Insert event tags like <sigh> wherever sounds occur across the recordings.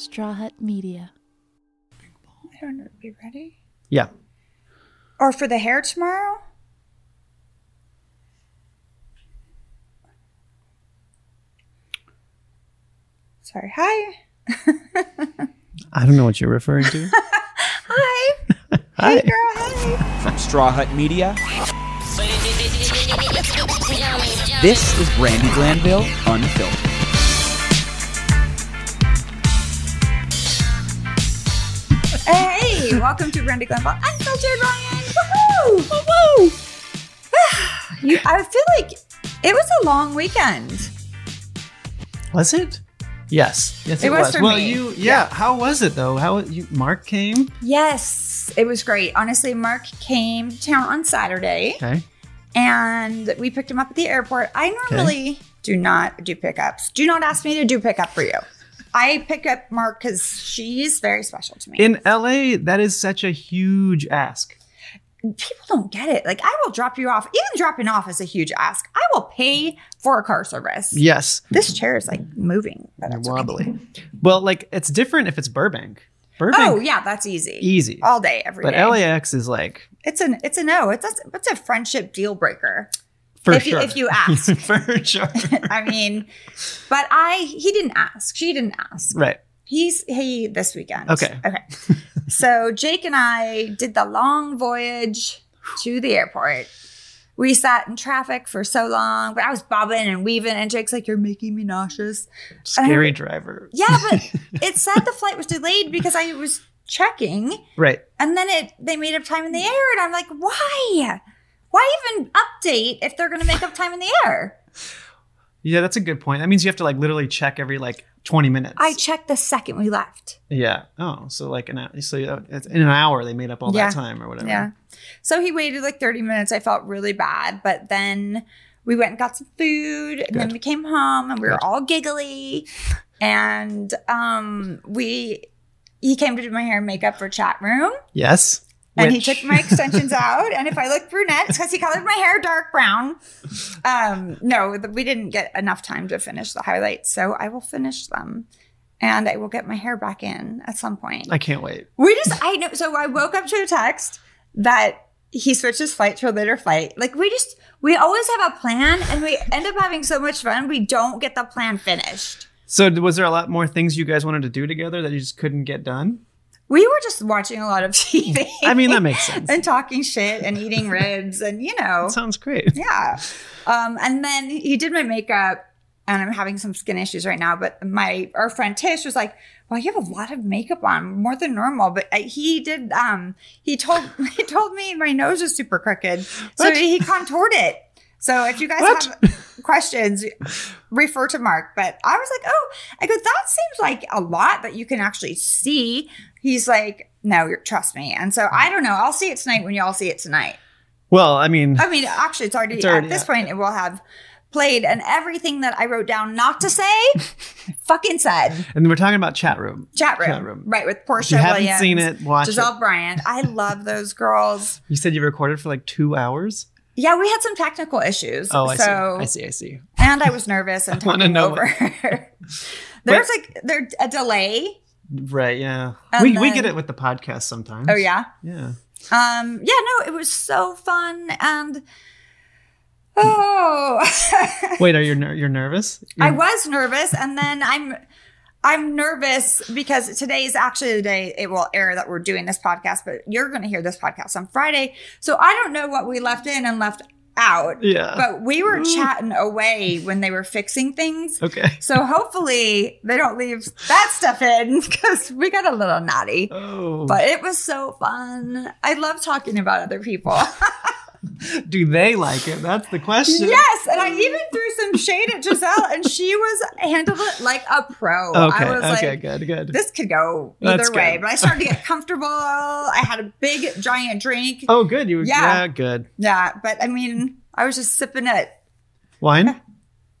Straw Hut Media. I don't know. Be ready? Yeah. Or for the hair tomorrow? Sorry. Hi. I don't know what you're referring to. <laughs> Hi. <laughs> Hi. Hey, girl. Hi. From Straw Hut Media, this is Brandi Glanville Unfiltered. <laughs> welcome to Brandi Glanville Unfiltered Ryan. Woohoo! Woohoo! <sighs> you, I feel like it was a long weekend. Was it? Yes. Yes, It it, was was. for well, me. you, yeah. How was it though? How you? Mark came. Yes, it was great. Honestly, Mark came to town on Saturday Okay. and we picked him up at the airport. I normally do not do pickups. Do not ask me to do pickup for you. I pick up Mark because she's very special to me. In LA, that is such a huge ask. People don't get it. Like, I will drop you off. Even dropping off is a huge ask. I will pay for a car service. Yes. This chair is like moving. but that's okay. Wobbly. Well, like it's different if it's Burbank. Burbank. Oh yeah, that's easy. Easy. all day, every but day. LAX is like it's an it's a no. It's a it's a friendship deal breaker. For if sure. you if you ask. <laughs> for sure. <laughs> I mean, but I he didn't ask. She didn't ask. right. He's he this weekend. Okay. Okay. so Jake and I did the long voyage to the airport. We sat in traffic for so long, but I was bobbing and weaving, and Jake's like, "You're making me nauseous." Scary driver. Yeah, but <laughs> it said the flight was delayed because I was checking, Right. and then it they made up time in the air, and I'm like, "Why? Why even update if they're going to make up time in the air?" Yeah, that's a good point. That means you have to like literally check every like 20 minutes. I checked the second we left. yeah. Oh, so like an hour. So uh, in an hour they made up all Yeah. that time or whatever. Yeah. So he waited like 30 minutes. I felt really bad, but then we went and got some food and then we came home and we were all giggly and um we he came to do my hair and makeup for chat room Yes. And Which- he took my extensions out and if I look brunette it's because he colored my hair dark brown. Um no, we didn't get enough time to finish the highlights, so I will finish them. And I will get my hair back in at some point. I can't wait. We just, I know. So I woke up to a text that he switched his flight to a later flight. Like we just, we always have a plan and we end up having so much fun. We don't get the plan finished. So was there a lot more things you guys wanted to do together that you just couldn't get done? We were just watching a lot of <laughs> TV. I mean, that makes sense. and talking shit and eating <laughs> ribs and, you know, That sounds great. yeah. Um, and then he did my makeup and I'm having some skin issues right now. But my, our friend Tish was like, well, you have a lot of makeup on, more than normal. But he did, um, he told, <laughs> he told me my nose is super crooked. So What? he contoured it. So if you guys What? have questions, refer to Mark. But I was like, oh, I go, that seems like a lot that you can actually see. He's like, no, trust me. And so I don't know. I'll see it tonight when y'all see it tonight. Well, I mean, I mean, actually, it's already, It's already at this out. point, it will have played, and everything that I wrote down not to say, <laughs> fucking said. and we're talking about chat room. Chat room, Chat room. right? With If Porsha you haven't Williams, seen it, watch Gizelle it. Bryant. I love those girls. <laughs> You said you recorded for like two hours. Yeah, we had some technical issues. Oh, I so, see. I see. I see. And I was nervous and <laughs> talking know over. There's like there a delay. Right. Yeah. And we we get it with the podcast sometimes. Oh yeah. Yeah. Um. Yeah. No, it was so fun and. Oh, <laughs> Wait, are you ner- you're nervous? I You're- was nervous, and then I'm I'm nervous because today is actually the day it will air that we're doing this podcast, but you're going to hear this podcast on Friday. So I don't know what we left in and left out. Yeah. But we were chatting away when they were fixing things. Okay. So hopefully they don't leave that stuff in <laughs> because we got a little naughty. Oh. But it was so fun. I love talking about other people. <laughs> do they like it? That's the question. Yes, and I even threw some shade at Gizelle, and she was handled it like a pro. Okay. I was Okay. like, good. Good. this could go either That's way. good. But I started to get comfortable. I had a big giant drink. oh, good. You. Yeah. Yeah. Good. Yeah, but I mean, I was just sipping it. Wine.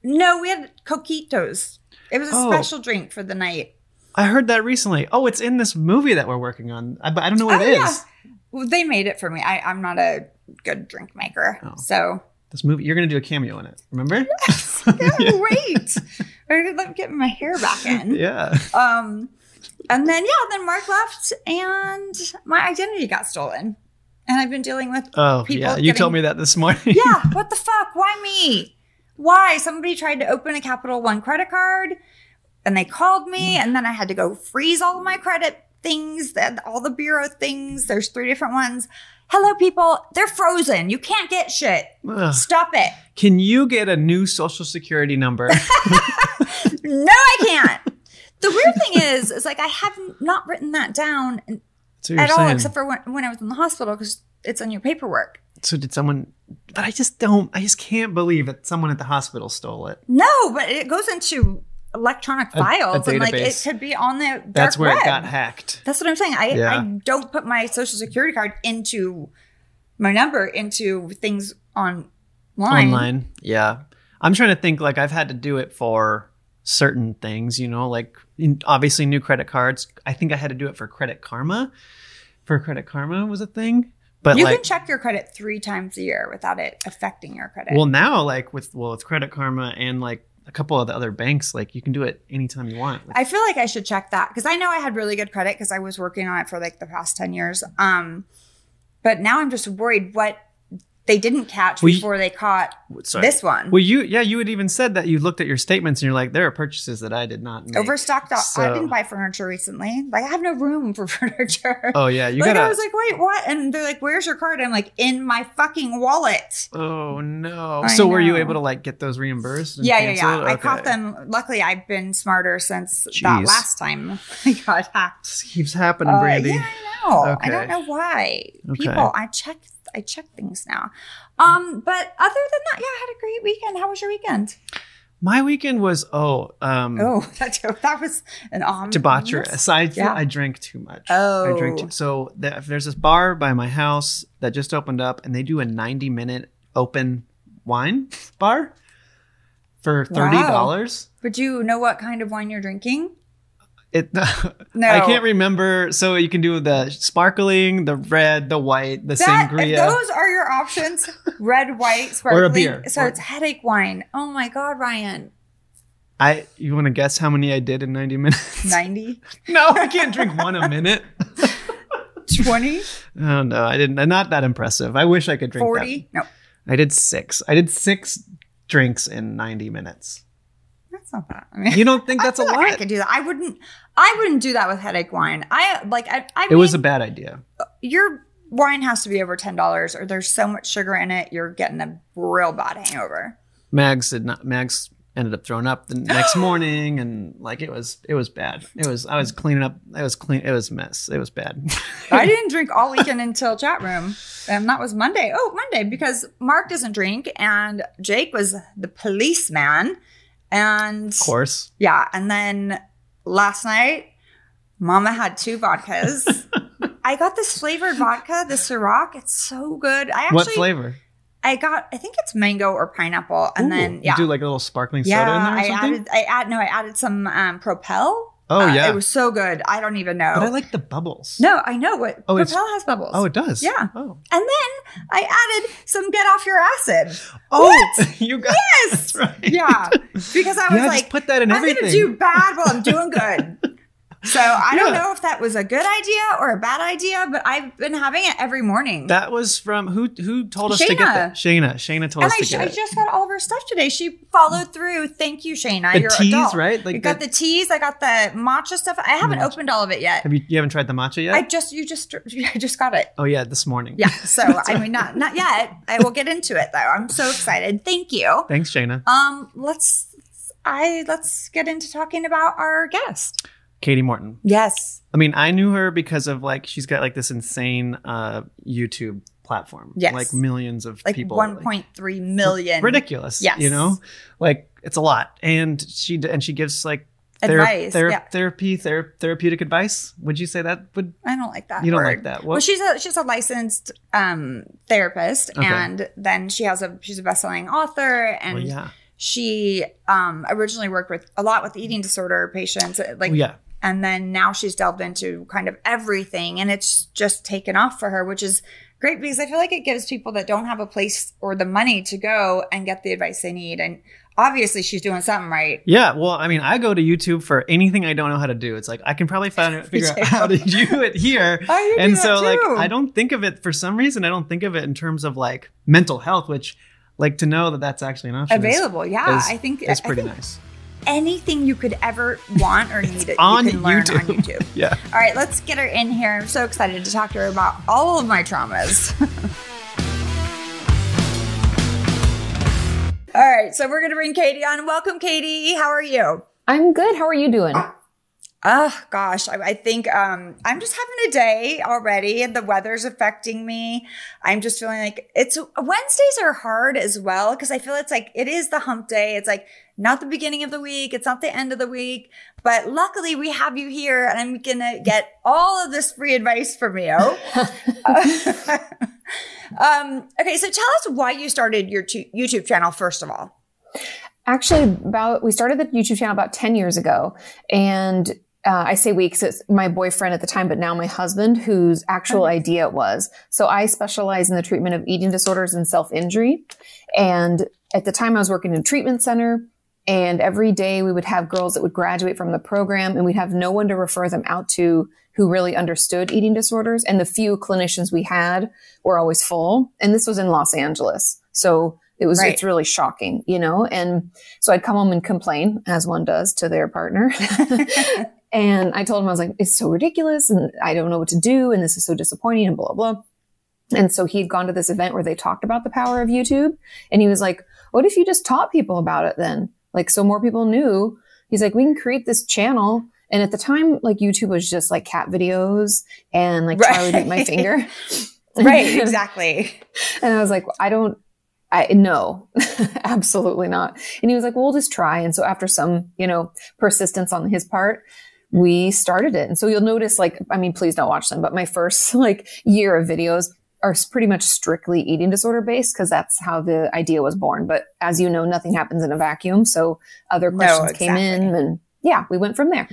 No, we had coquitos. It was a Oh. special drink for the night. I heard that recently. Oh, it's in this movie that we're working on. I, but I don't know what Oh, it is. yeah. Well, they made it for me. I, I'm not a good drink maker, Oh. so This movie. You're gonna do a cameo in it. Remember? <laughs> yeah, wait. I let me get my hair back in. <laughs> yeah. Um, and then yeah, then Mark left, and my identity got stolen, and I've been dealing with Oh, People yeah. You getting- told me that this morning. <laughs> yeah, what the fuck? Why me? Why? Somebody tried to open a Capital One credit card and they called me, and then I had to go freeze all of my credit things, that all the bureau things. There's three different ones. Hello, people. They're frozen. You can't get shit. Ugh. Stop it. Can you get a new social security number? <laughs> No, I can't. the weird thing is, is like I have not written that down That's what you're at all, saying. except for when, when I was in the hospital because it's on your paperwork. so did someone? But I just don't. I just can't believe that someone at the hospital stole it. No, but it goes into electronic A- a files and like it could be on the dark That's where web. it got hacked. That's what I'm saying. I, Yeah. I don't put my social security card into my number into things online. Online. Yeah. I'm trying to think like I've had to do it for certain things, you know, like in, obviously new credit cards. I think I had to do it for Credit Karma. For Credit Karma was a thing. But You like can check your credit three times a year without it affecting your credit. well now like with well with Credit Karma and like a couple of the other banks, like you can do it anytime you want. I feel like I should check that because I know I had really good credit because I was working on it for like the past 10 years. Um, but now I'm just worried what they didn't catch Well, you- before they caught sorry. this one. Well, you yeah, you had even said that you looked at your statements and you're like, there are purchases that I did not make. Overstocked. I So- didn't buy furniture recently. Like I have no room for <laughs> furniture. Oh yeah, you like gotta. I was like, wait, what? And they're like, "Where's your card?" I'm like, "In my fucking wallet." oh no. I So were you able to like get those reimbursed? and Yeah, yeah, yeah. canceled? I caught them. Luckily, I've been smarter since that last time <laughs> I got hacked. This keeps happening, Uh, Brandi. yeah, I know. Okay. I don't know why. Okay. People, I check. I check things now. Um, but other than that, yeah, I had a great weekend. How was your weekend? My weekend was oh um Oh, <laughs> that that was an um debaucherous. I Yeah. I drank too much. Oh. I drank too. So there, there's this bar by my house that just opened up, and they do a 90 minute open wine bar for thirty dollars. But do you know what kind of wine you're drinking? It <laughs> No. I can't remember. So you can do the sparkling, the red, the white, the That, sangria. those are your options: <laughs> red, white, sparkling. or a beer. So Or- it's headache wine. Oh my god, Ryan, I you want to guess how many I did in 90 minutes? 90, <laughs> no, I can't drink one a minute. 20, Oh no, I didn't. Uh, not that impressive. I wish I could drink 40. No. I did six. I did six drinks in 90 minutes. That's not bad. I mean, You don't think that's a like I could do that. I wouldn't. I wouldn't do that with headache wine. I like. I. I It was a bad idea. your wine has to be over ten dollars, or there's so much sugar in it, you're getting a real bad hangover. Mags did not. Mags ended up throwing up the <gasps> next morning, and like it was, it was bad. It was. I was cleaning up. It was clean. It was a mess. It was bad. <laughs> I didn't drink all <laughs> weekend until chat room, and that was Monday. Oh, Monday because Mark doesn't drink, and Jake was the policeman, and of course. yeah, and then last night, Mama had two vodkas. <laughs> I got this flavored vodka, the Ciroc. It's so good. I actually, what flavor? I got. I think it's mango or pineapple, and Ooh, then yeah, you do like a little sparkling yeah. soda in there or I something. added. I add no. I added some um, Propel. Oh Uh, yeah, it was so good. I don't even know. but I like the bubbles. no, I know what Oh, Propel has bubbles. Oh, it does. Yeah. Oh. And then I added some get off your acid. Oh, <laughs> you got Yes. <laughs> right. Yeah. Because I was yeah, like, put that in I'm everything. to do bad while I'm <laughs> doing good. So I don't know if that was a good idea or a bad idea, but I've been having it every morning. that was from who? Who told us to get that? Shayna. Shayna told and us I, to get I it. just got all of her stuff today. She followed through. Thank you, Shayna. The You're teas, adult. right? Like I got the- the teas. I got the matcha stuff. I haven't Matcha. opened all of it yet. Have you? You haven't tried the matcha yet? I just you just <laughs> I just got it. oh yeah, this morning. Yeah. <laughs> So I mean not not yet. I will get into it though. I'm so excited. Thank you. Thanks, Shayna. Um let's I let's get into talking about our guest. Kati Morton. Yes. I mean, I knew her because of like she's got like this insane uh YouTube platform. Yes. Like millions of Like people. 1.3 million ridiculous. Yes. You know? Like it's a lot. And she and she gives like thera- Advice, thera- yeah. therapy, ther- therapeutic advice. Would you say that would I don't like that. you don't like that? Well, she's a she's a licensed um therapist Okay. and then she has a she's a best-selling author and well, yeah. she um originally worked with a lot with eating disorder patients like Well, yeah. And then now she's delved into kind of everything and it's just taken off for her which is great because i feel like it gives people that don't have a place or the money to go and get the advice they need and obviously she's doing something right. Yeah, well, I mean, I go to YouTube for anything I don't know how to do. It's like I can probably find <laughs> figure out how to do it here. <laughs> Oh, and so like. I don't think of it for some reason. I don't think of it in terms of like mental health, which like to know that that's actually an option is- Available, yeah. is- I think it's pretty think nice. Anything you could ever want or need, on you can learn YouTube. on YouTube. <laughs> Yeah. All right, let's get her in here. I'm so excited to talk to her about all of my traumas. <laughs> all right, so we're going to bring Kati on. Welcome, Kati. How are you? I'm good. How are you doing? Oh gosh, I, I think um, I'm just having a day already, and the weather's affecting me. I'm just feeling like it's Wednesdays are hard as well because I feel it's like it is the hump day. It's like not the beginning of the week, it's not the end of the week, but luckily we have you here, and I'm gonna get all of this free advice from you. <laughs> <laughs> um, okay, so tell us why you started your tu- YouTube channel first of all. Actually, about we started the YouTube channel about 10 years ago. And uh, I say we because it's my boyfriend at the time, but now my husband, whose actual idea it was. So I specialize in the treatment of eating disorders and self injury. And at the time, I was working in a treatment center. And every day we would have girls that would graduate from the program, and we'd have no one to refer them out to who really understood eating disorders. And the few clinicians we had were always full. And this was in Los Angeles. So it was, Right. it's really shocking, you know? And so I'd come home and complain, as one does to their partner. <laughs> and I told him, I was like, it's so ridiculous and I don't know what to do. And this is so disappointing and blah, blah, blah. And so he'd gone to this event where they talked about the power of YouTube. And he was like, what if you just taught people about it then? Like, so more people knew. He's like, we can create this channel. And at the time, like YouTube was just like cat videos and like Charlie bit my finger. <laughs> right, exactly. <laughs> And I was like, I don't, I no, <laughs> absolutely not. And he was like, well, we'll just try. And so after some, you know, persistence on his part, we started it. And so you'll notice, like, I mean, please don't watch them, but my first like year of videos are pretty much strictly eating disorder based because that's how the idea was born. But as you know, nothing happens in a vacuum. So other No, questions came in and yeah, we went from there.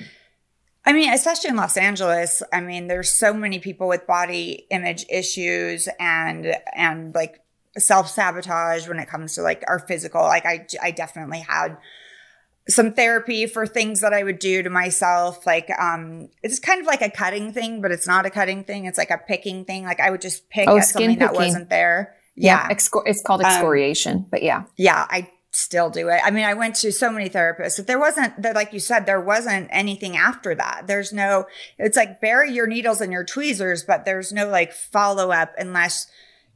I mean, especially in Los Angeles, I mean, there's so many people with body image issues and and like self sabotage when it comes to like our physical. Like I I definitely had some therapy for things that I would do to myself. Like um it's kind of like a cutting thing, but it's not a cutting thing. It's like a picking thing. Like I would just pick Oh, at something that picking. wasn't there. Yeah. Excor- it's called Um, excoriation, but yeah. yeah, I still do it. I mean, I went to so many therapists. If there wasn't, there, like you said, there wasn't anything after that. There's no, it's like bury your needles and your tweezers, but there's no like follow up unless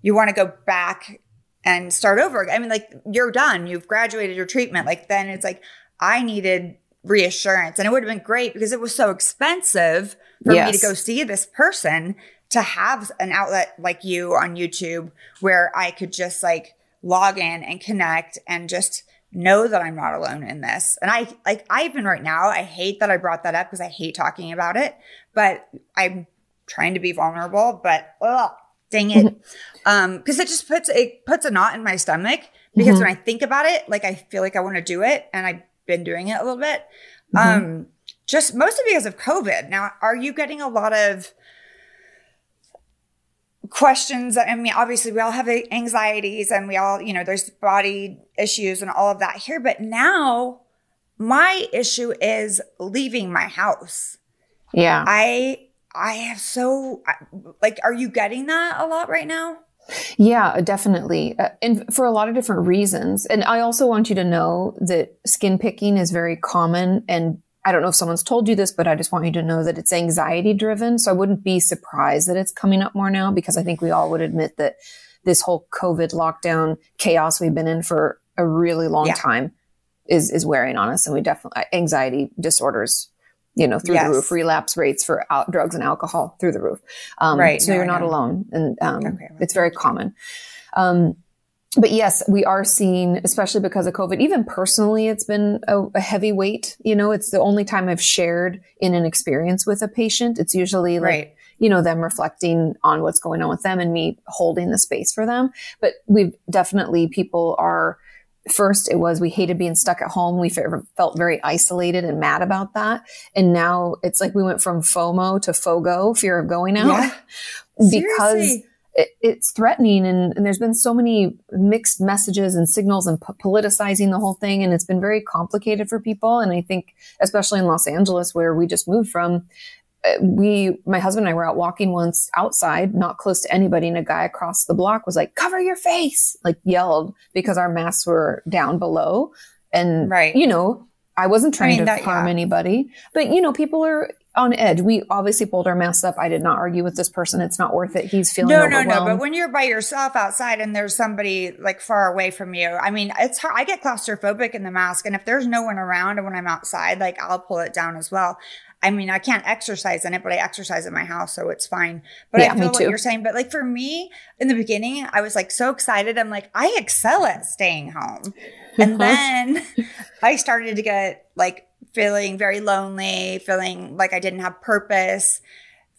you want to go back and start over. I mean, like you're done, you've graduated your treatment. Like then it's like, I needed reassurance and it would have been great because it was so expensive for me to go see this person to have an outlet like you on YouTube where I could just like log in and connect and just know that I'm not alone in this. And I like I even right now I hate that I brought that up because I hate talking about it, but I'm trying to be vulnerable, but ugh, dang it. <laughs> um because it just puts it puts a knot in my stomach because when I think about it, like I feel like I want to do it and I've been doing it a little bit. Um just mostly because of COVID. Now, are you getting a lot of questions? I mean, obviously, we all have anxieties and we all, you know, there's body issues and all of that here. But now, my issue is leaving my house. Yeah. I, I have so, like, are you getting that a lot right now? Yeah, definitely. Uh, and for a lot of different reasons. And I also want you to know that skin picking is very common. And I don't know if someone's told you this, but I just want you to know that it's anxiety driven. So I wouldn't be surprised that it's coming up more now because I think we all would admit that this whole COVID lockdown chaos we've been in for a really long Yeah. time is, is wearing on us. And we definitely, anxiety disorders, you know, through Yes. the roof, relapse rates for al- drugs and alcohol through the roof. Um, Right. So No, you're not alone. And um, Okay, it's very common. Um, but yes, we are seeing, especially because of COVID, even personally, it's been a, a heavy weight. You know, it's the only time I've shared in an experience with a patient. It's usually like, Right. you know, them reflecting on what's going on with them and me holding the space for them. But we've definitely, people are, first it was we hated being stuck at home. We felt very isolated and mad about that. And now it's like we went from FOMO to FOGO, fear of going out. Yeah. <laughs> because it, it's threatening and, and, there's been so many mixed messages and signals and po- politicizing the whole thing and it's been very complicated for people and i think especially in los angeles where we just moved from Uh, we my husband and i were out walking once outside not close to anybody and a guy across the block was like cover your face like yelled because our masks were down below and right you know I wasn't trying I mean, to that, harm yeah. anybody, but you know, people are on edge. We obviously pulled our masks up. I did not argue with this person. It's not worth it. He's feeling no, no, no. But when you're by yourself outside and there's somebody like far away from you, I mean, it's hard. I get claustrophobic in the mask, and if there's no one around, and when I'm outside, like I'll pull it down as well. I mean, I can't exercise in it, but I exercise in my house, so it's fine. But yeah, I feel what you're saying. But like for me, in the beginning, I was like so excited. I'm like, I excel at staying home. And then <laughs> I started to get like feeling very lonely, feeling like I didn't have purpose,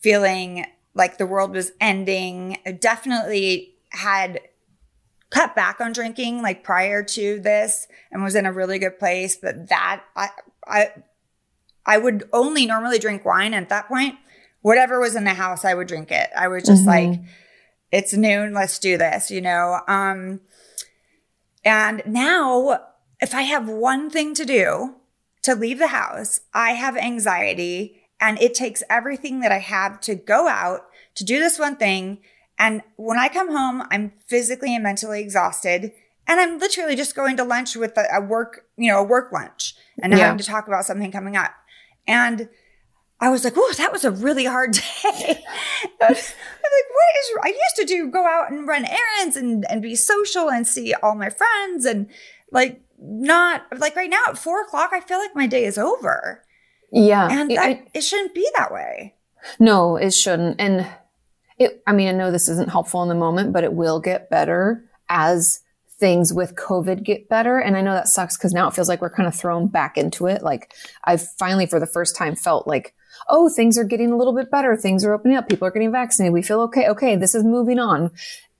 feeling like the world was ending. I definitely had cut back on drinking like prior to this and was in a really good place, but that I I I would only normally drink wine at that point. Whatever was in the house, I would drink it. I was just mm-hmm. like it's noon, let's do this, you know. Um and now if I have one thing to do, to leave the house, I have anxiety and it takes everything that I have to go out to do this one thing. And when I come home, I'm physically and mentally exhausted. And I'm literally just going to lunch with a, a work, you know, a work lunch and yeah. having to talk about something coming up. And I was like, "Oh, that was a really hard <laughs> day." I'm like, "What is?" I used to do go out and run errands and and be social and see all my friends and like not like right now at four o'clock, I feel like my day is over. Yeah. And that, I, it shouldn't be that way. No, it shouldn't. And it, I mean, I know this isn't helpful in the moment, but it will get better as things with COVID get better. And I know that sucks because now it feels like we're kind of thrown back into it. Like I've finally, for the first time, felt like, oh, things are getting a little bit better. Things are opening up. People are getting vaccinated. We feel okay. Okay. This is moving on.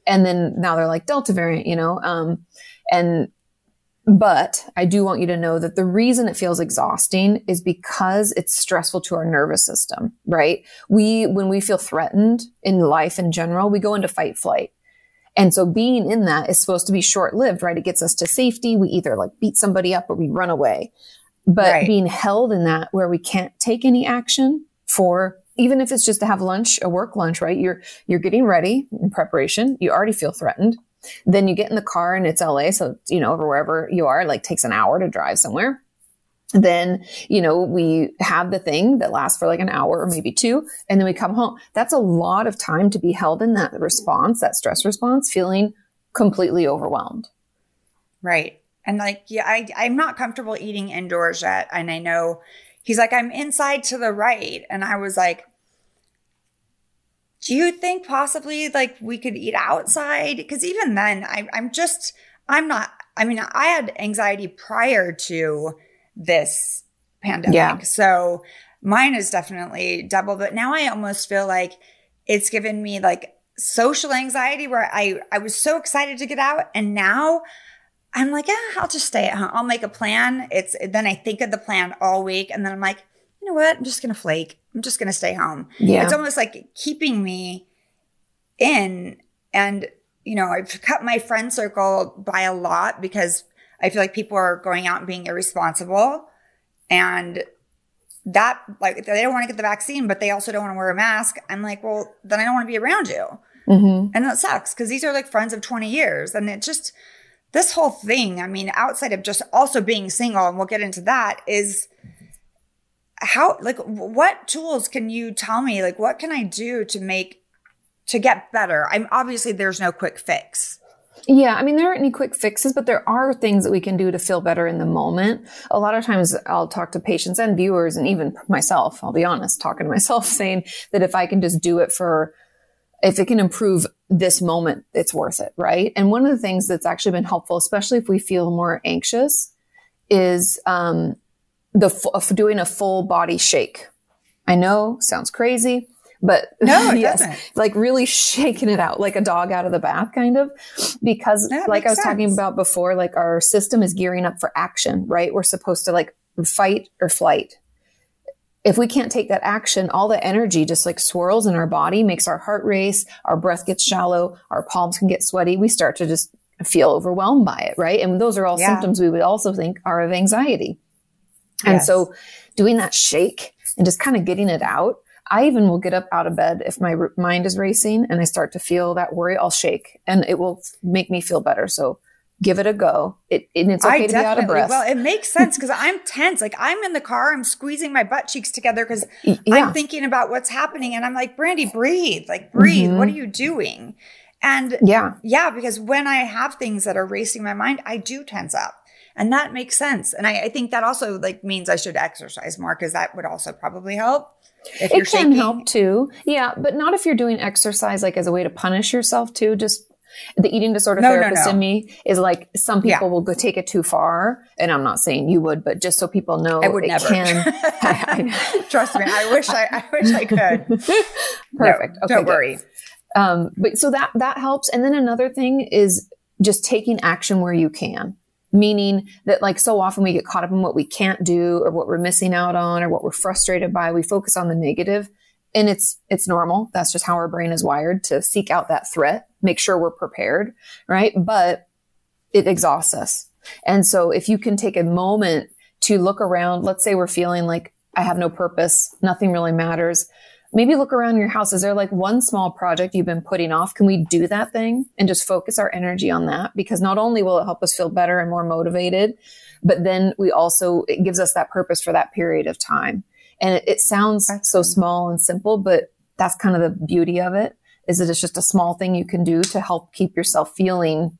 And then now they're like Delta variant, you know? Um, and but I do want you to know that the reason it feels exhausting is because it's stressful to our nervous system, right? We, when we feel threatened in life in general, we go into fight flight. And so being in that is supposed to be short lived, right? It gets us to safety. We either like beat somebody up or we run away. But right. being held in that where we can't take any action for even if it's just to have lunch, a work lunch, right? You're, you're getting ready in preparation. You already feel threatened. Then you get in the car and it's LA. So, you know, over wherever you are, like takes an hour to drive somewhere. Then, you know, we have the thing that lasts for like an hour or maybe two, and then we come home. That's a lot of time to be held in that response, that stress response, feeling completely overwhelmed. Right. And like, yeah, I, I'm not comfortable eating indoors yet. And I know he's like, I'm inside to the right. And I was like, do you think possibly like we could eat outside? Because even then, I, I'm just, I'm not, I mean, I had anxiety prior to this pandemic. Yeah. So mine is definitely double, but now I almost feel like it's given me like social anxiety where I, I was so excited to get out. And now I'm like, yeah, I'll just stay at home. I'll make a plan. It's then I think of the plan all week. And then I'm like, you know what? I'm just going to flake. I'm just going to stay home. Yeah. It's almost like keeping me in. And, you know, I've cut my friend circle by a lot because I feel like people are going out and being irresponsible. And that, like, they don't want to get the vaccine, but they also don't want to wear a mask. I'm like, well, then I don't want to be around you. Mm-hmm. And that sucks because these are like friends of 20 years. And it just, this whole thing, I mean, outside of just also being single, and we'll get into that, is how like what tools can you tell me like what can i do to make to get better i'm obviously there's no quick fix yeah, I mean, there aren't any quick fixes, but there are things that we can do to feel better in the moment. A lot of times I'll talk to patients and viewers and even myself, I'll be honest, talking to myself <laughs> saying that if I can just do it for, if it can improve this moment, it's worth it, right? And one of the things that's actually been helpful, especially if we feel more anxious, is um, the doing a full body shake. I know sounds crazy, but no, <laughs> yes, doesn't. like really <laughs> shaking it out like a dog out of the bath kind of because that like I was sense. talking about before, like our system is gearing up for action, right? We're supposed to like fight or flight. if we can't take that action, all the energy just like swirls in our body, makes our heart race, our breath gets shallow, our palms can get sweaty. We start to just feel overwhelmed by it, right? And those are all Yeah. symptoms we would also think are of anxiety. And Yes. so doing that shake and just kind of getting it out. I even will get up out of bed if my r- mind is racing and I start to feel that worry, I'll shake and it will make me feel better. So give it a go. It, and it's okay to be out of breath. Well, it makes sense because I'm tense. Like I'm in the car, I'm squeezing my butt cheeks together because yeah. I'm thinking about what's happening, and I'm like, Brandi, breathe, like breathe. Mhm. What are you doing? And yeah. yeah, because when I have things that are racing my mind, I do tense up. And that makes sense. And I, I think that also like means I should exercise more because that would also probably help. If It can shaking. help too. Yeah. But not if you're doing exercise like as a way to punish yourself too. Just the eating disorder No, no, therapist no. in me is like some Yeah. people will go take it too far. And I'm not saying you would, but just so people know I would it never. can. <laughs> <laughs> I- I. Trust me, I wish I, I wish I could. <laughs> Perfect. No, okay, don't worry. Um, but so that that helps. And then another thing is just taking action where you can. Meaning that like so often we get caught up in what we can't do or what we're missing out on or what we're frustrated by. We focus on the negative and it's it's normal. That's just how our brain is wired to seek out that threat, make sure we're prepared, right? But it exhausts us. And so if you can take a moment to look around, let's say we're feeling like I have no purpose, nothing really matters. Maybe look around your house. Is there like one small project you've been putting off? Can we do that thing and just focus our energy on that? Because not only will it help us feel better and more motivated, but then we also, it gives us that purpose for that period of time. And it, it sounds That's so small and simple, but that's kind of the beauty of it is that it's just a small thing you can do to help keep yourself feeling,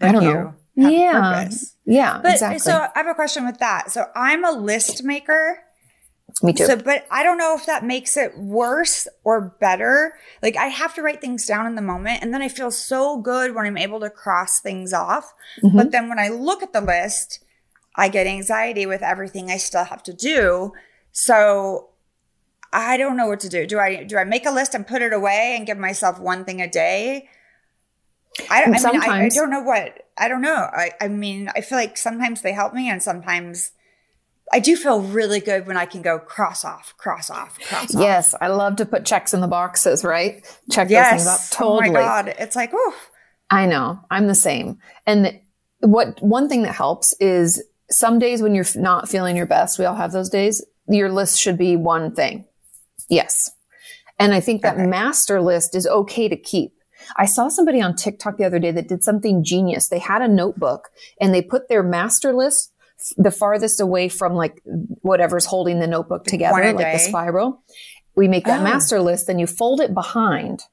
I don't you know. have Yeah. purpose. Yeah, But exactly. so I have a question with that. So I'm a list maker. Me too. So, but I don't know if that makes it worse or better. Like I have to write things down in the moment and then I feel so good when I'm able to cross things off. Mhm. But then when I look at the list, I get anxiety with everything I still have to do. So I don't know what to do. Do I do I make a list and put it away and give myself one thing a day? I, I mean, I, I don't know what I don't know. I, I mean, I feel like sometimes they help me and sometimes I do feel really good when I can go cross off, cross off, cross off. Yes, I love to put checks in the boxes, right? Check those Yes. things off. Totally. Oh my God. It's like, oh, I know. I'm the same. And what one thing that helps is some days when you're not feeling your best, we all have those days, your list should be one thing. Yes. And I think that Okay. master list is okay to keep. I saw somebody on TikTok the other day that did something genius. They had a notebook and they put their master list the farthest away from like whatever's holding the notebook together, like the spiral. We make that Oh. master list, then you fold it behind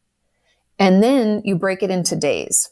and then you break it into days.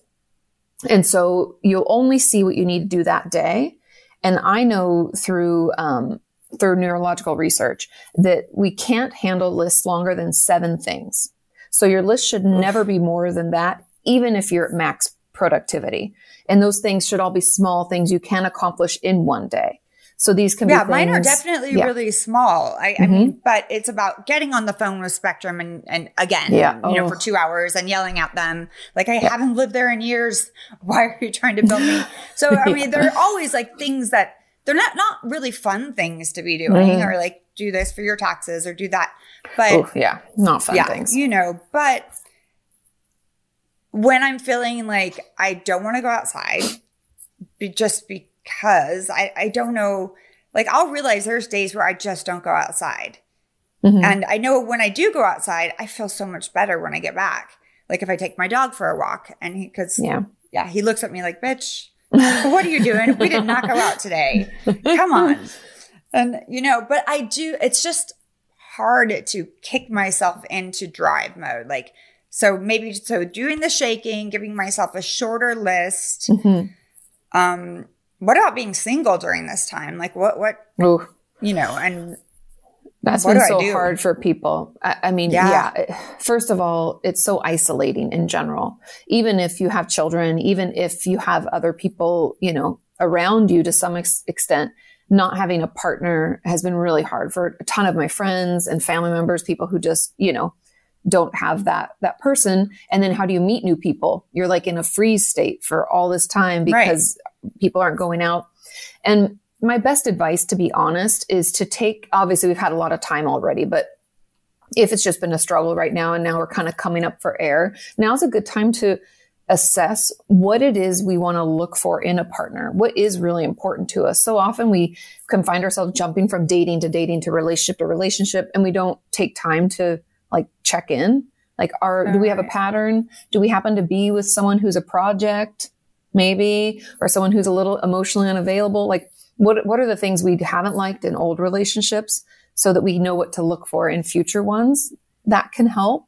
And so you'll only see what you need to do that day. And I know through, um, through neurological research that we can't handle lists longer than seven things. So your list should never be more than that, even if you're at max productivity. And those things should all be small things you can accomplish in one day. So these can be yeah, be mine are definitely yeah. really small. I, I Mhm. mean, but it's about getting on the phone with Spectrum and, and again, Yeah. you know, Oh. for two hours and yelling at them. Like, I haven't lived there in years. <laughs> Why are you trying to bill me? <laughs> So, I mean, there are always like things that they're not, not really fun things to be doing Mhm. or like do this for your taxes or do that. But Oh, yeah, not fun yeah, things. you know, but when I'm feeling like I don't want to go outside, be, just because I, I don't know, like I'll realize there's days where I just don't go outside. Mhm. And I know when I do go outside, I feel so much better when I get back. Like if I take my dog for a walk and he, cause yeah. yeah, he looks at me like, bitch, what are you doing? We did not go out today. Come on. And, you know, but I do, it's just hard to kick myself into drive mode. Like, so maybe, so doing the shaking, giving myself a shorter list. Mhm. Um, what about being single during this time? Like, what, what, Ooh. you know, and That's What been so do? hard for people. I, I mean, Yeah. yeah. First of all, it's so isolating in general. Even if you have children, even if you have other people, you know, around you to some ex- extent, not having a partner has been really hard for a ton of my friends and family members, people who just, you know, don't have mm-hmm. that that person and then how do you meet new people you're like in a freeze state for all this time Right. because people aren't going out and my best advice, to be honest, is to take, obviously, we've had a lot of time already, but if it's just been a struggle right now and now we're kind of coming up for air, now's a good time to assess what it is we want to look for in a partner. What is really important to us? So often we can find ourselves jumping from dating to dating to relationship to relationship and we don't take time to like check in. Like, are, do we have a pattern? Do we happen to be with someone who's a project? Maybe, or someone who's a little emotionally unavailable. Like, what, what are the things we haven't liked in old relationships so that we know what to look for in future ones? That can help.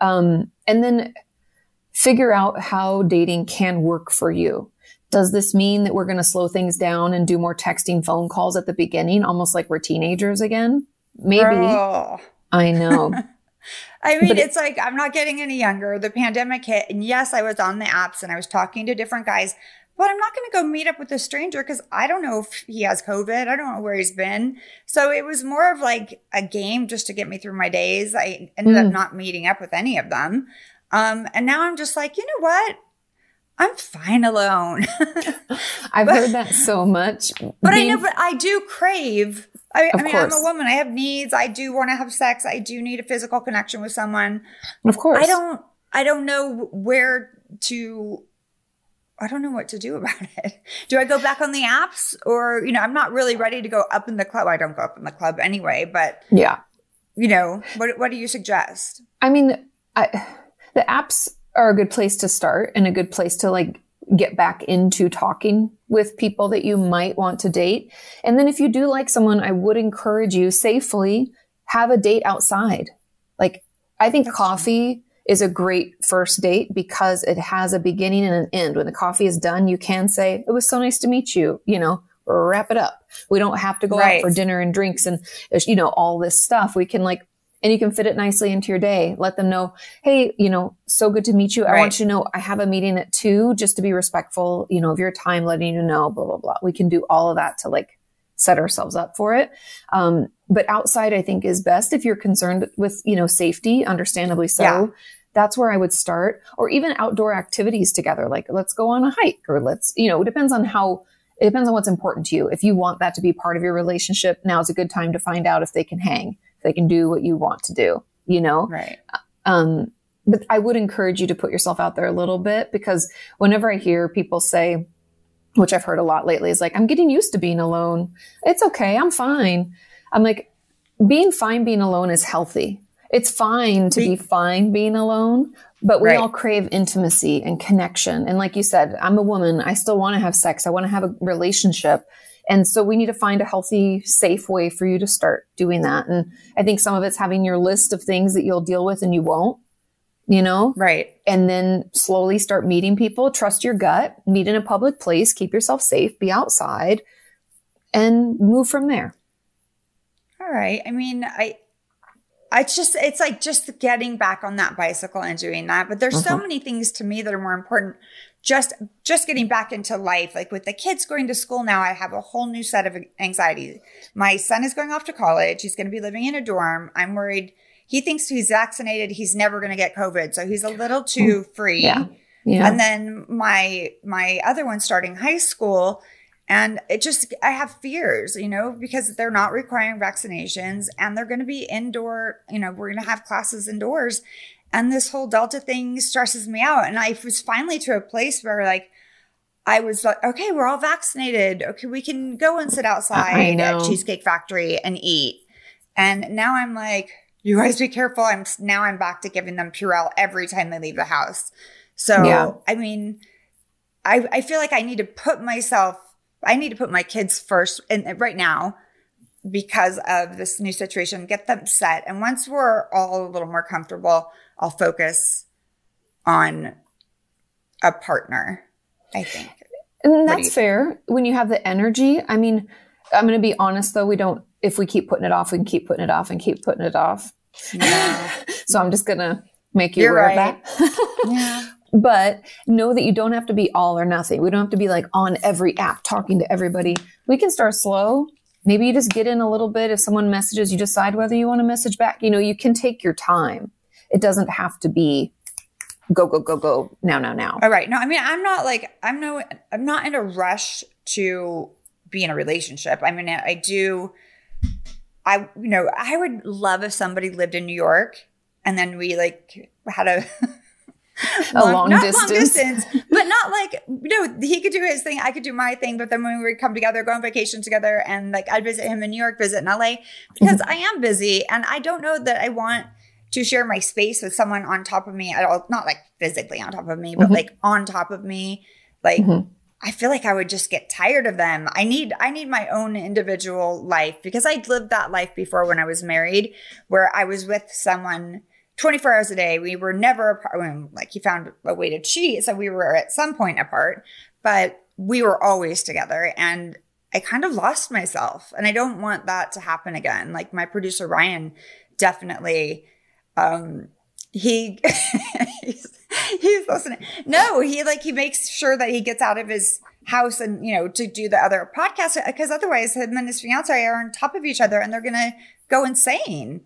Um, and then figure out how dating can work for you. Does this mean that we're going to slow things down and do more texting phone calls at the beginning, almost like we're teenagers again? Maybe. I know. <laughs> I mean, But it- it's like I'm not getting any younger. The pandemic hit, and yes, I was on the apps and I was talking to different guys, but I'm not going to go meet up with a stranger because I don't know if he has COVID. I don't know where he's been. So it was more of like a game just to get me through my days. I ended Mm. up not meeting up with any of them. Um, and now I'm just like, you know what? I'm fine alone. <laughs> <laughs> I've heard that so much. But I know, but I do crave. I, I mean, I'm a woman. I have needs. I do want to have sex. I do need a physical connection with someone. of course. I don't. I don't know where to. I don't know what to do about <laughs> it. Do I go back on the apps, or you know, I'm not really ready to go up in the club. I don't go up in the club anyway. But Yeah. you know, what what do you suggest? I mean, I, the apps are a good place to start and a good place to like get back into talking with people that you might want to date. And then if you do like someone, I would encourage you safely have a date outside. Like I think coffee is a great first date because it has a beginning and an end. When the coffee is done, you can say, it was so nice to meet you, you know, wrap it up. We don't have to go Right. out for dinner and drinks and, you know, all this stuff. We can like, and you can fit it nicely into your day. Let them know, hey, you know, so good to meet you. I Right. want you to know I have a meeting at two just to be respectful, you know, of your time, letting you know, blah, blah, blah. We can do all of that to like set ourselves up for it. Um, but outside, I think is best if you're concerned with, you know, safety, understandably so. Yeah. That's where I would start, or even outdoor activities together. Like let's go on a hike, or let's, you know, it depends on how, it depends on what's important to you. If you want that to be part of your relationship, now is a good time to find out if they can hang, they can do what you want to do, you know? Right. Um, but I would encourage you to put yourself out there a little bit because whenever I hear people say, which I've heard a lot lately, is like, I'm getting used to being alone. It's okay. I'm fine. I'm like, being fine being alone is healthy. It's fine to be fine being alone, but we Right. all crave intimacy and connection. And like you said, I'm a woman. I still want to have sex. I want to have a relationship. And so we need to find a healthy, safe way for you to start doing that. And I think some of it's having your list of things that you'll deal with and you won't, you know, Right. and then slowly start meeting people. Trust your gut, meet in a public place, keep yourself safe, be outside, and move from there. All right. I mean, I, it's just, it's like just getting back on that bicycle and doing that. But there's so Mhm. many things to me that are more important. Just, just getting back into life. Like with the kids going to school now, I have a whole new set of anxiety. My son is going off to college. He's going to be living in a dorm. I'm worried. He thinks he's vaccinated. He's never going to get COVID. So he's a little too mm. free. Yeah. Yeah. And then my my other one starting high school and it just I have fears, you know, because they're not requiring vaccinations and they're going to be indoor, you know, we're going to have classes indoors and this whole delta thing stresses me out and I was finally to a place where like I was like, okay, we're all vaccinated. Okay, we can go and sit outside at Cheesecake Factory and eat. And now I'm like, you guys be careful. I'm now I'm back to giving them Purell every time they leave the house. So Yeah. I mean, I I feel like I need to put myself, I need to put my kids first, and right now because of this new situation, get them set. And once we're all a little more comfortable, I'll focus on a partner. I think. And that's fair when you have the energy. I mean, I'm going to be honest though, we don't, if we keep putting it off, we can keep putting it off and keep putting it off. Yeah. <laughs> so I'm just going to make you You're aware right. of that. <laughs> yeah. but know that you don't have to be all or nothing. We don't have to be like on every app talking to everybody. We can start slow. Maybe you just get in a little bit. If someone messages, you decide whether you want to message back. You know, you can take your time. It doesn't have to be go, go, go, go now, now, now. All right. No, I mean, I'm not like I'm no, I'm not in a rush to be in a relationship. I mean, I do. I you know I would love if somebody lived in New York and then we like had a <laughs> a long, distance. long distance, <laughs> but not like you know he could do his thing, I could do my thing. But then when we would come together, go on vacation together, and like I'd visit him in New York, visit in LA, because mm-hmm. I am busy and I don't know that I want to share my space with someone on top of me at all. Not like physically on top of me, but Mhm. like on top of me, like. Mhm. I feel like I would just get tired of them. I need I need my own individual life because I lived that life before when I was married where I was with someone 24 hours a day. We were never apart. Like he found a way to cheat, so we were at some point apart, but we were always together. And I kind of lost myself, and I don't want that to happen again. Like my producer Ryan, definitely, um, he <laughs> he's, he's listening. No, he like he makes sure that he gets out of his house and you know to do the other podcast because otherwise him and his fiance are on top of each other and they're gonna go insane.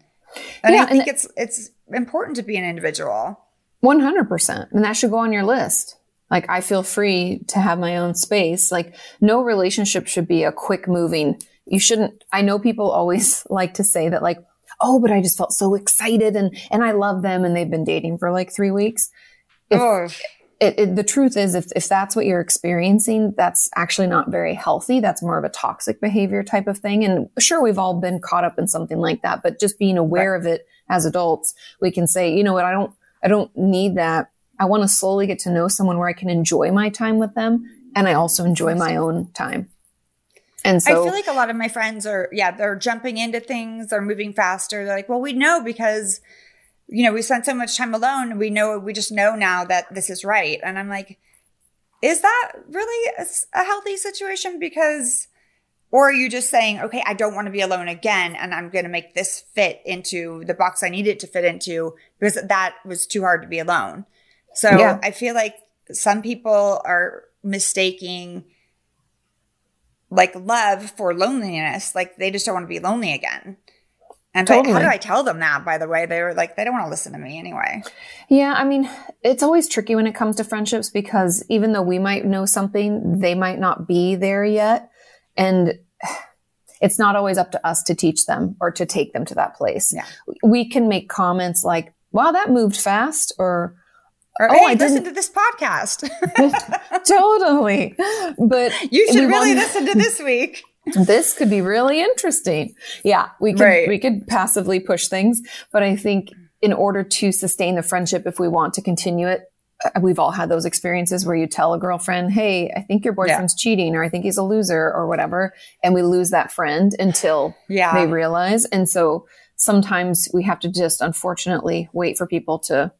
And Yeah, I think and- it's it's important to be an individual. 100%. And that should go on your list. Like, I feel free to have my own space. Like, no relationship should be a quick moving. You shouldn't, I know people always <laughs> like to say that, like, oh, but I just felt so excited and, and I love them and they've been dating for like three weeks. If- oh, It, it, the truth is, if, if that's what you're experiencing, that's actually not very healthy. That's more of a toxic behavior type of thing. And sure, we've all been caught up in something like that, but just being aware of it as adults, we can say, you know what, I don't, I don't need that. I want to slowly get to know someone where I can enjoy my time with them and I also enjoy my own time. And so, I feel like a lot of my friends are, yeah, they're jumping into things, they're moving faster. They're like, well, we know because, you know, we spent so much time alone. We know, we just know now that this is right. And I'm like, is that really a healthy situation? Because, or are you just saying, okay, I don't want to be alone again and I'm going to make this fit into the box I need it to fit into because that was too hard to be alone. So Yeah. I feel like some people are mistaking like love for loneliness. Like they just don't want to be lonely again. And like, how Totally. do I tell them that, by the way? They were like, they don't want to listen to me anyway. Yeah, I mean, it's always tricky when it comes to friendships because even though we might know something, they might not be there yet. And it's not always up to us to teach them or to take them to that place. Yeah. We can make comments like, wow, that moved fast, or Or, Oh, hey, I listen to this podcast. <laughs> totally. But you should really listen to this week. <laughs> this could be really interesting. Yeah, we could Right. we could passively push things, but I think in order to sustain the friendship, if we want to continue it, uh, we've all had those experiences where you tell a girlfriend, "Hey, I think your boyfriend's cheating, or I think he's a loser, or whatever," and we lose that friend until Yeah. they realize. And so sometimes we have to just, unfortunately, wait for people to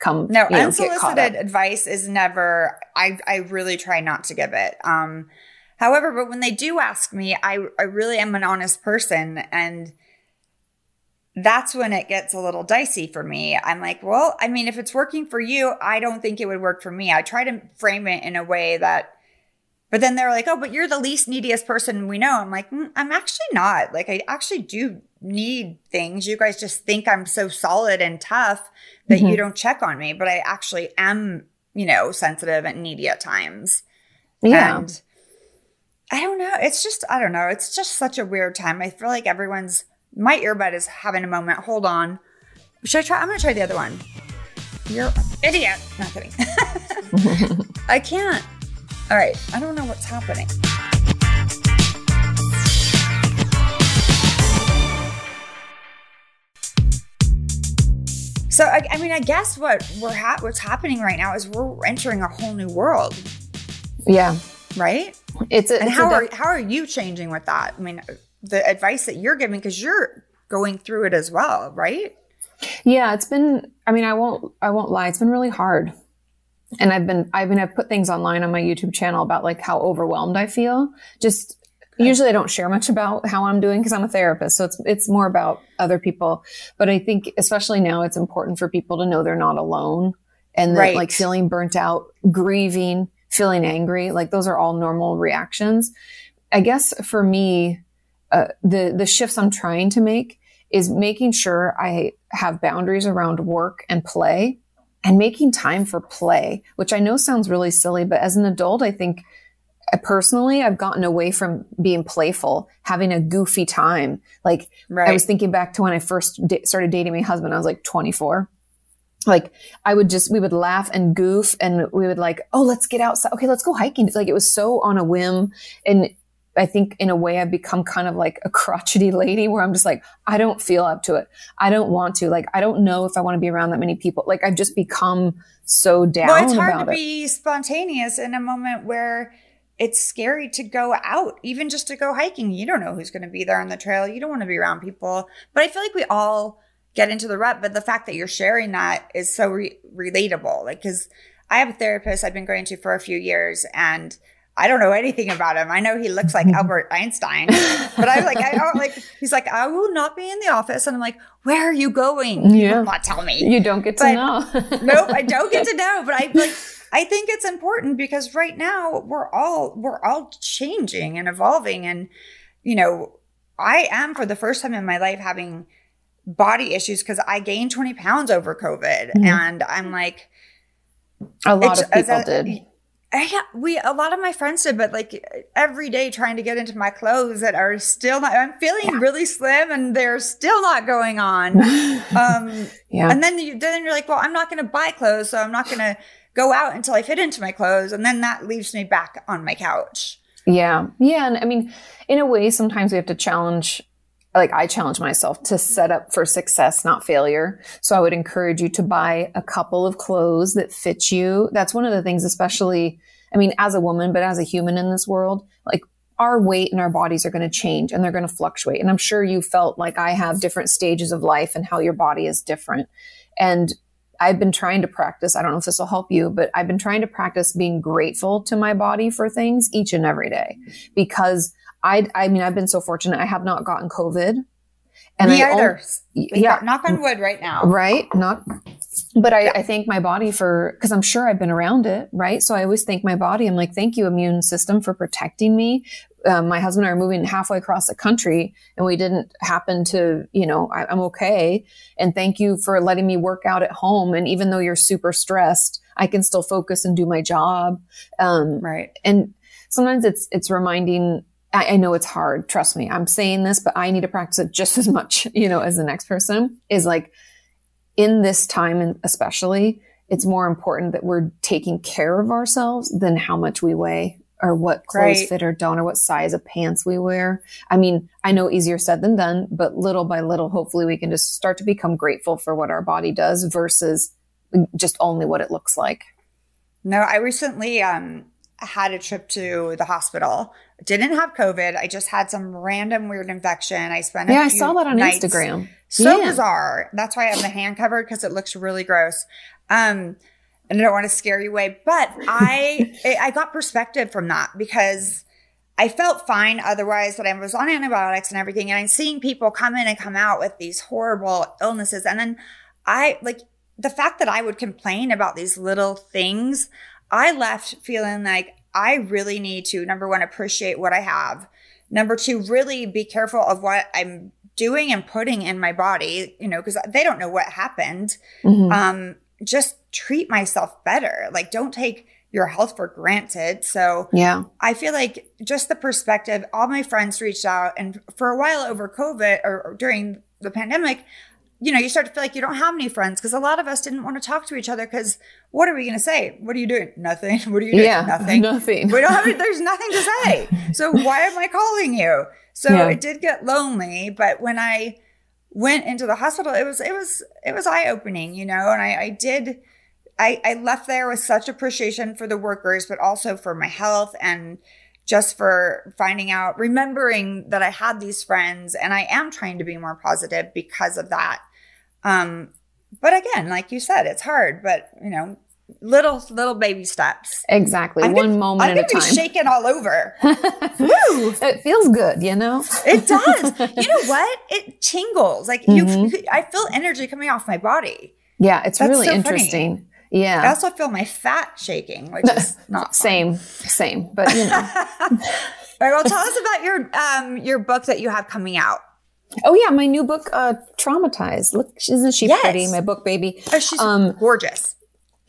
come. No, you know, unsolicited advice is never. I I really try not to give it. Um, however, but when they do ask me, I I really am an honest person, and that's when it gets a little dicey for me. I'm like, well, I mean, if it's working for you, I don't think it would work for me. I try to frame it in a way that. But then they're like, oh, but you're the least neediest person we know. I'm like, mm, I'm actually not. Like, I actually do need things. You guys just think I'm so solid and tough that Mhm. you don't check on me, but I actually am, you know, sensitive and needy at times. Yeah. And I don't know. It's just, I don't know. It's just such a weird time. I feel like everyone's, my earbud is having a moment. Hold on. Should I try? I'm going to try the other one. You're an idiot. Not kidding. <laughs> I can't. All right. I don't know what's happening. So I, I mean, I guess what we're ha- what's happening right now is we're entering a whole new world, yeah. right? It's a, And it's how a are how are you changing with that? I mean, the advice that you're giving because you're going through it as well, right? Yeah, it's been I mean, I won't I won't lie, it's been really hard. And I've been I've been I've put things online on my YouTube channel about like how overwhelmed I feel. Just usually I don't share much about how I'm doing because I'm a therapist. So it's it's more about other people. But I think especially now it's important for people to know they're not alone and that Right. like feeling burnt out, grieving, feeling angry, like those are all normal reactions. I guess for me, uh, the the shifts I'm trying to make is making sure I have boundaries around work and play and making time for play, which I know sounds really silly, but as an adult, I think I personally, I've gotten away from being playful, having a goofy time. Like Right. I was thinking back to when I first da- started dating my husband. I was like 24. Like I would just, we would laugh and goof and we would like, oh, let's get outside. Okay, let's go hiking. Like it was so on a whim. And I think in a way I've become kind of like a crotchety lady where I'm just like, I don't feel up to it. I don't want to. Like, I don't know if I want to be around that many people. Like I've just become so down well, it's hard to it. be spontaneous in a moment where it's scary to go out, even just to go hiking. You don't know who's going to be there on the trail. You don't want to be around people. But I feel like we all get into the rut. But the fact that you're sharing that is so re- relatable. Like, because I have a therapist I've been going to for a few years and I don't know anything about him. I know he looks like <laughs> Albert Einstein, but I'm like, I don't like, he's like, I will not be in the office. And I'm like, where are you going? Yeah. will not tell me You don't get to But- know. <laughs> nope, I don't get to know, but I like I think it's important because right now we're all we're all changing and evolving and you know, I am for the first time in my life having body issues because I gained 20 pounds over COVID. Mhm. And I'm like, a lot of people a- did. I, yeah, we a lot of my friends did, but like every day trying to get into my clothes that are still not. I'm feeling really slim, and they're still not going on. <laughs> Um, Yeah. and then you then you're like, well, I'm not going to buy clothes, so I'm not going to go out until I fit into my clothes, and then that leaves me back on my couch. Yeah. Yeah. And I mean, in a way, sometimes we have to challenge, like I challenge myself to set up for success, not failure. So I would encourage you to buy a couple of clothes that fit you. That's one of the things, especially, I mean, as a woman, but as a human in this world, like our weight and our bodies are going to change and they're going to fluctuate. And I'm sure you felt like I have different stages of life and how your body is different. And I've been trying to practice. I don't know if this will help you, but I've been trying to practice being grateful to my body for things each and every day because I, I mean, I've been so fortunate. I have not gotten COVID. And me I either. We yeah, knock on wood right now. right. Not, but I, I thank my body for, cause I'm sure I've been around it. Right. So I always thank my body. I'm like, thank you immune system for protecting me. Um, my husband and I are moving halfway across the country and we didn't happen to, you know, I, I'm okay. And thank you for letting me work out at home. And even though you're super stressed, I can still focus and do my job. Um, Right. and sometimes it's it's reminding I, I know it's hard trust me i'm saying this but i need to practice it <laughs> just as much you know as the next person is like in this time and especially it's more important that we're taking care of ourselves than how much we weigh or what clothes Right. fit or don't or what size of pants we wear i mean i know easier said than done but little by little hopefully we can just start to become grateful for what our body does versus just only what it looks like No, I recently um had a trip to the hospital. Didn't have COVID. I just had some random weird infection. I spent a yeah i saw that on instagram So Yeah. bizarre. That's why I have the hand covered because it looks really gross. Um, and I don't want to scare you away, but I I got perspective from that because I felt fine otherwise, that I was on antibiotics and everything, and I'm seeing people come in and come out with these horrible illnesses, and then I like the fact that I would complain about these little things. I left feeling like I really need to number one appreciate what I have. Number two, really be careful of what I'm doing and putting in my body, you know, because they don't know what happened. Mhm. Um, just treat myself better. Like, don't take your health for granted. So yeah I feel like just the perspective, all my friends reached out, and for a while over COVID or, or during the pandemic, you know, you start to feel like you don't have any friends because a lot of us didn't want to talk to each other because what are we going to say? What are you doing? Nothing. <laughs> What are you doing? yeah Nothing. nothing we don't have <laughs> any, there's nothing to say. So why am I calling you? So Yeah. it did get lonely, but when I went into the hospital, it was it was it was eye opening, you know, and I, I did I, I left there with such appreciation for the workers, but also for my health and just for finding out, remembering that I had these friends and I am trying to be more positive because of that. Um, but again, like you said, it's hard, but you know, little little baby steps. Exactly. I'm One gonna- moment I'm at a time. shaking all over. <laughs> Woo! It feels good, you know? It does. you know <laughs> what? It tingles. Like Mhm. you, I feel energy coming off my body. Yeah, it's That's really so funny. interesting. I also feel my fat shaking, which is <laughs> not fun. Same, same. But you know. All right. Well, tell us about your um your book that you have coming out. oh yeah, my new book, uh, Traumatized. Look, isn't she Yes. pretty? My book baby. Oh, she's Um, gorgeous.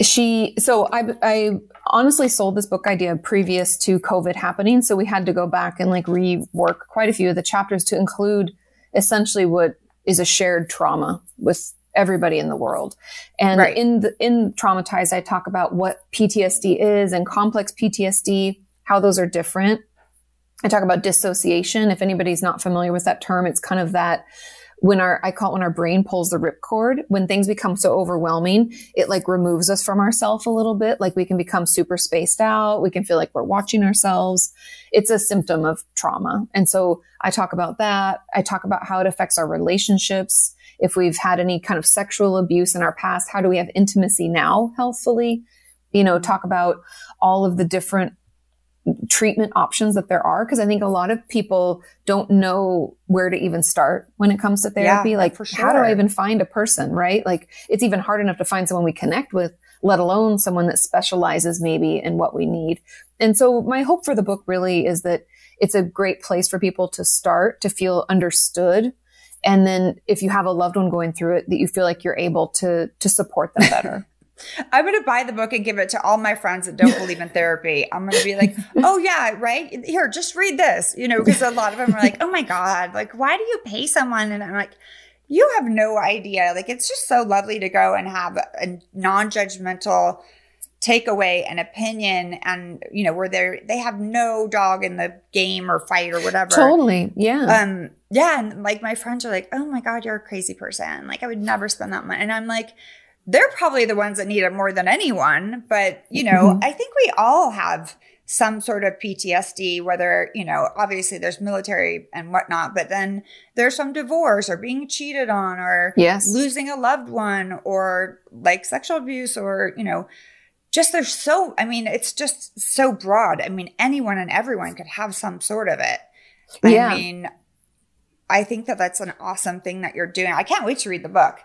She so I, I honestly sold this book idea previous to covid happening. So we had to go back and like rework quite a few of the chapters to include essentially what is a shared trauma with everybody in the world. And Right. in the in traumatized i talk about what ptsd is and complex ptsd how those are different. I talk about dissociation. If anybody's not familiar with that term it's kind of that when our i call it when our brain pulls the ripcord when things become so overwhelming it like removes us from ourself a little bit. Like we can become super spaced out. We can feel like we're watching ourselves. It's a symptom of trauma. And so i talk about that. I talk about how it affects our relationships. If we've had any kind of sexual abuse in our past how do we have intimacy now healthfully? You know talk about all of the different treatment options that there are because i think a lot of people don't know where to even start when it comes to therapy. Yeah, like for how do i even find a person right? Like it's even hard enough to find someone we connect with let alone someone that specializes maybe in what we need. And so my hope for the book really is that it's a great place for people to start to feel understood. And then if you have a loved one going through it that you feel like you're able to to support them <laughs> better I'm going to buy the book and give it to all my friends that don't believe in <laughs> therapy. I'm going to be like, oh, yeah, right? Here, just read this, you know, because a lot of them are like, oh my God, like, why do you pay someone? And I'm like, you have no idea. Like, it's just so lovely to go and have a non judgmental takeaway and opinion and you know where they're they have no dog in the game or fight or whatever totally yeah um yeah and like my friends are like oh my god you're a crazy person like i would never spend that money and i'm like they're probably the ones that need it more than anyone but you know Mhm. i think we all have some sort of ptsd whether you know obviously there's military and whatnot but then there's some divorce or being cheated on or yes. losing a loved one or like sexual abuse or you know just there's so i mean it's just so broad. I mean anyone and everyone could have some sort of it. Yeah. i mean i think that that's an awesome thing that you're doing. I can't wait to read the book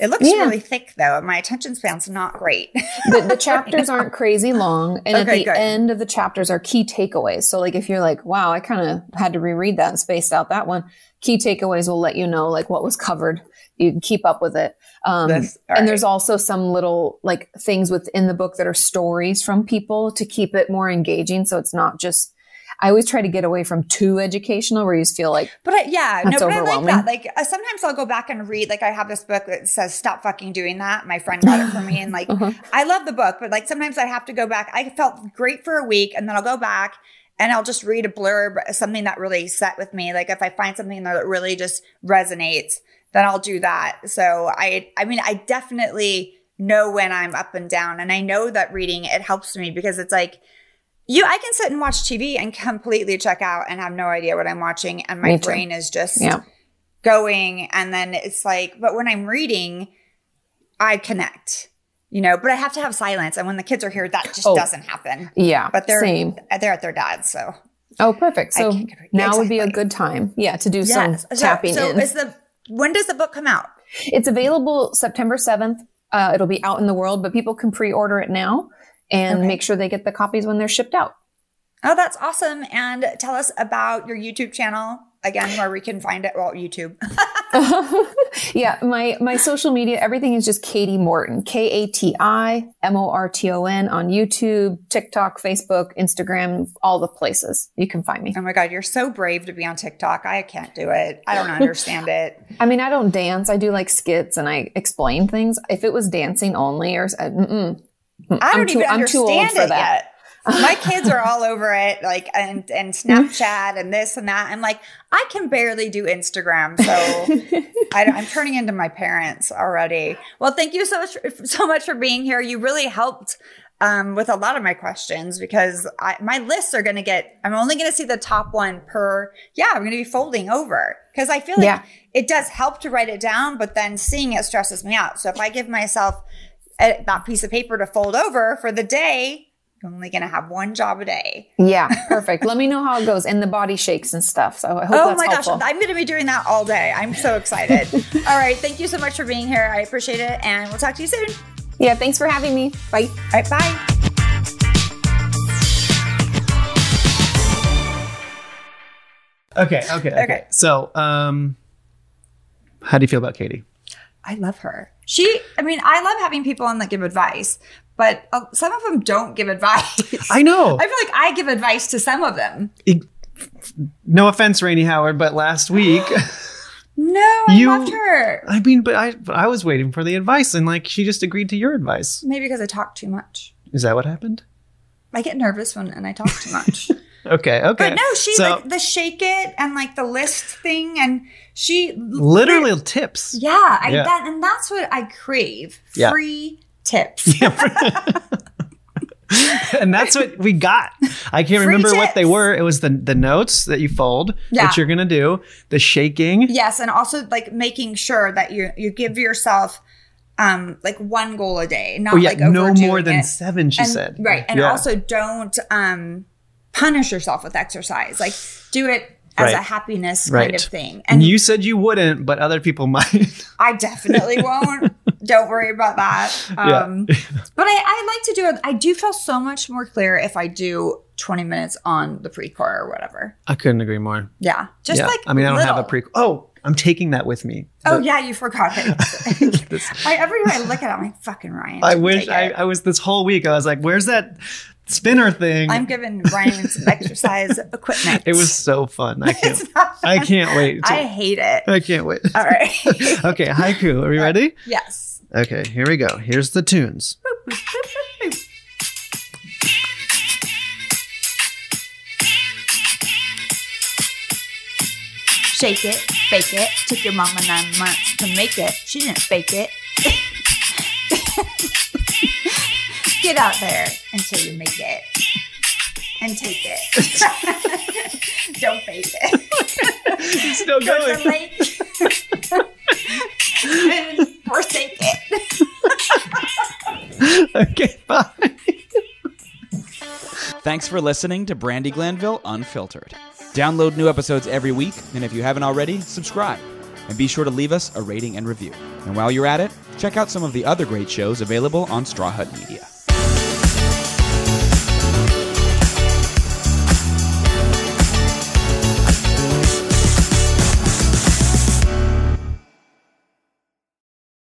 it looks Yeah. really thick though my attention span's not great the, the chapters <laughs> aren't crazy long and at the good. end of the chapters are key takeaways so like if you're like wow i kind of had to reread that and spaced out that one key takeaways will let you know like what was covered you can keep up with it um, and right. there's also some little like things within the book that are stories from people to keep it more engaging so it's not just i always try to get away from too educational where you just feel like But I, yeah, That's no, but I like that. Like uh, sometimes I'll go back and read. Like I have this book that says "Stop fucking doing that." My friend got it for me, and <laughs> like Uh-huh. I love the book, but like sometimes I have to go back. I felt great for a week, and then I'll go back and I'll just read a blurb, something that really set with me. Like if I find something that really just resonates, then I'll do that. So I, I mean, I definitely know when I'm up and down, and I know that reading it helps me because it's like you I can sit and watch TV and completely check out and have no idea what I'm watching and my brain is just Yeah. going and then it's like but when I'm reading I connect. You know, but I have to have silence and when the kids are here that just Oh. doesn't happen. yeah But they're same they're at their dad's, so oh perfect so can't get rid- now would be a good time yeah to do some So- tapping so in is the when does the book come out? It's available September 7th. Uh, it'll be out in the world, but people can pre-order it now and Okay. make sure they get the copies when they're shipped out. Oh, that's awesome. And tell us about your YouTube channel again where we can find it. Well, YouTube. <laughs> yeah, my my social media, everything is just Kati Morton, K A T I M O R T O N on YouTube, TikTok, Facebook, Instagram, all the places you can find me. Oh my God, you're so brave to be on TikTok. I can't do it. I don't understand <laughs> it. I mean, I don't dance. I do like skits and I explain things. If it was dancing only, or uh. I don't too- even I'm too old understand for it that. yet. My kids are all over it, like and and <laughs> Snapchat and this and that. I'm like, I can barely do Instagram, so <laughs> I, am turning into my parents already. Well, thank you so much so much for being here. You really helped um, with a lot of my questions because I, my lists are going to get. I'm only going to see the top one per. Yeah, I'm going to be folding over because I feel like Yeah. it does help to write it down, but then seeing it stresses me out. So if I give myself that piece of paper to fold over for the day, you're only going to have one job a day. yeah, <laughs> perfect. Let me know how it goes and the body shakes and stuff. So I hope Oh that's my helpful. gosh, I'm going to be doing that all day. I'm so excited. <laughs> all right, thank you so much for being here. I appreciate it, and we'll talk to you soon. yeah, thanks for having me. Bye. All right, bye. Okay, okay, okay. Okay. So, um, how do you feel about Kati? I love her. She, I mean, I love having people on that give advice, but uh, some of them don't give advice. I know. <laughs> I feel like I give advice to some of them. It- no offense, Rainy Howard, but last <gasps> week, No, I You- loved her. I mean, but I, but I was waiting for the advice, and like she just agreed to your advice. Maybe because I talk too much. Is that what happened? I get nervous when and I talk too much. <laughs> Okay, okay. But no, she So, like the shake it and like the list thing, and she literally tips. yeah, I, Yeah. That, and that's what I crave: Yeah. free tips. <laughs> <laughs> and that's what we got. I can't Free remember what they were. It was the the notes that you fold Yeah. that you're gonna do, the shaking. Yes, and also like making sure that you you give yourself um like one goal a day, not Oh yeah, like no more than it. seven. She and, said right, and Yeah. also don't um punish yourself with exercise. Like do it as a happiness right. kind of thing. And you said you wouldn't, but other people <laughs> might. I definitely won't. Don't worry about that. <laughs> Yeah. Um, but I, I like to do it. I do feel so much more clear if I do 20 minutes on the Precor or whatever. I couldn't agree more. Yeah. Just yeah. like I mean, I don't have a pre. Oh, I'm taking that with me. Oh But yeah, you forgot it. <laughs> I, every time I look at it, I'm like, fucking Ryan. I wish I. I was this whole week. I was like, "Where's that spinner thing?" I'm giving Ryan some <laughs> exercise equipment. it was so fun. I can't. Not I can't wait. to- I hate it. I can't wait. All right. <laughs> okay, haiku. Are we uh, ready? yes. Okay, here we go. Here's the tunes. Shake it, bake it. Took your mama nine months to make it. She didn't fake it. <laughs> Get out there until you make it. And take it. <laughs> Don't fake it. <laughs> He's Still Go to the going. lake. <laughs> and forsake it. okay, bye. Thanks for listening to Brandi Glanville Unfiltered. Download new episodes every week, and if you haven't already, subscribe. And be sure to leave us a rating and review. And while you're at it, check out some of the other great shows available on Straw Hut Media.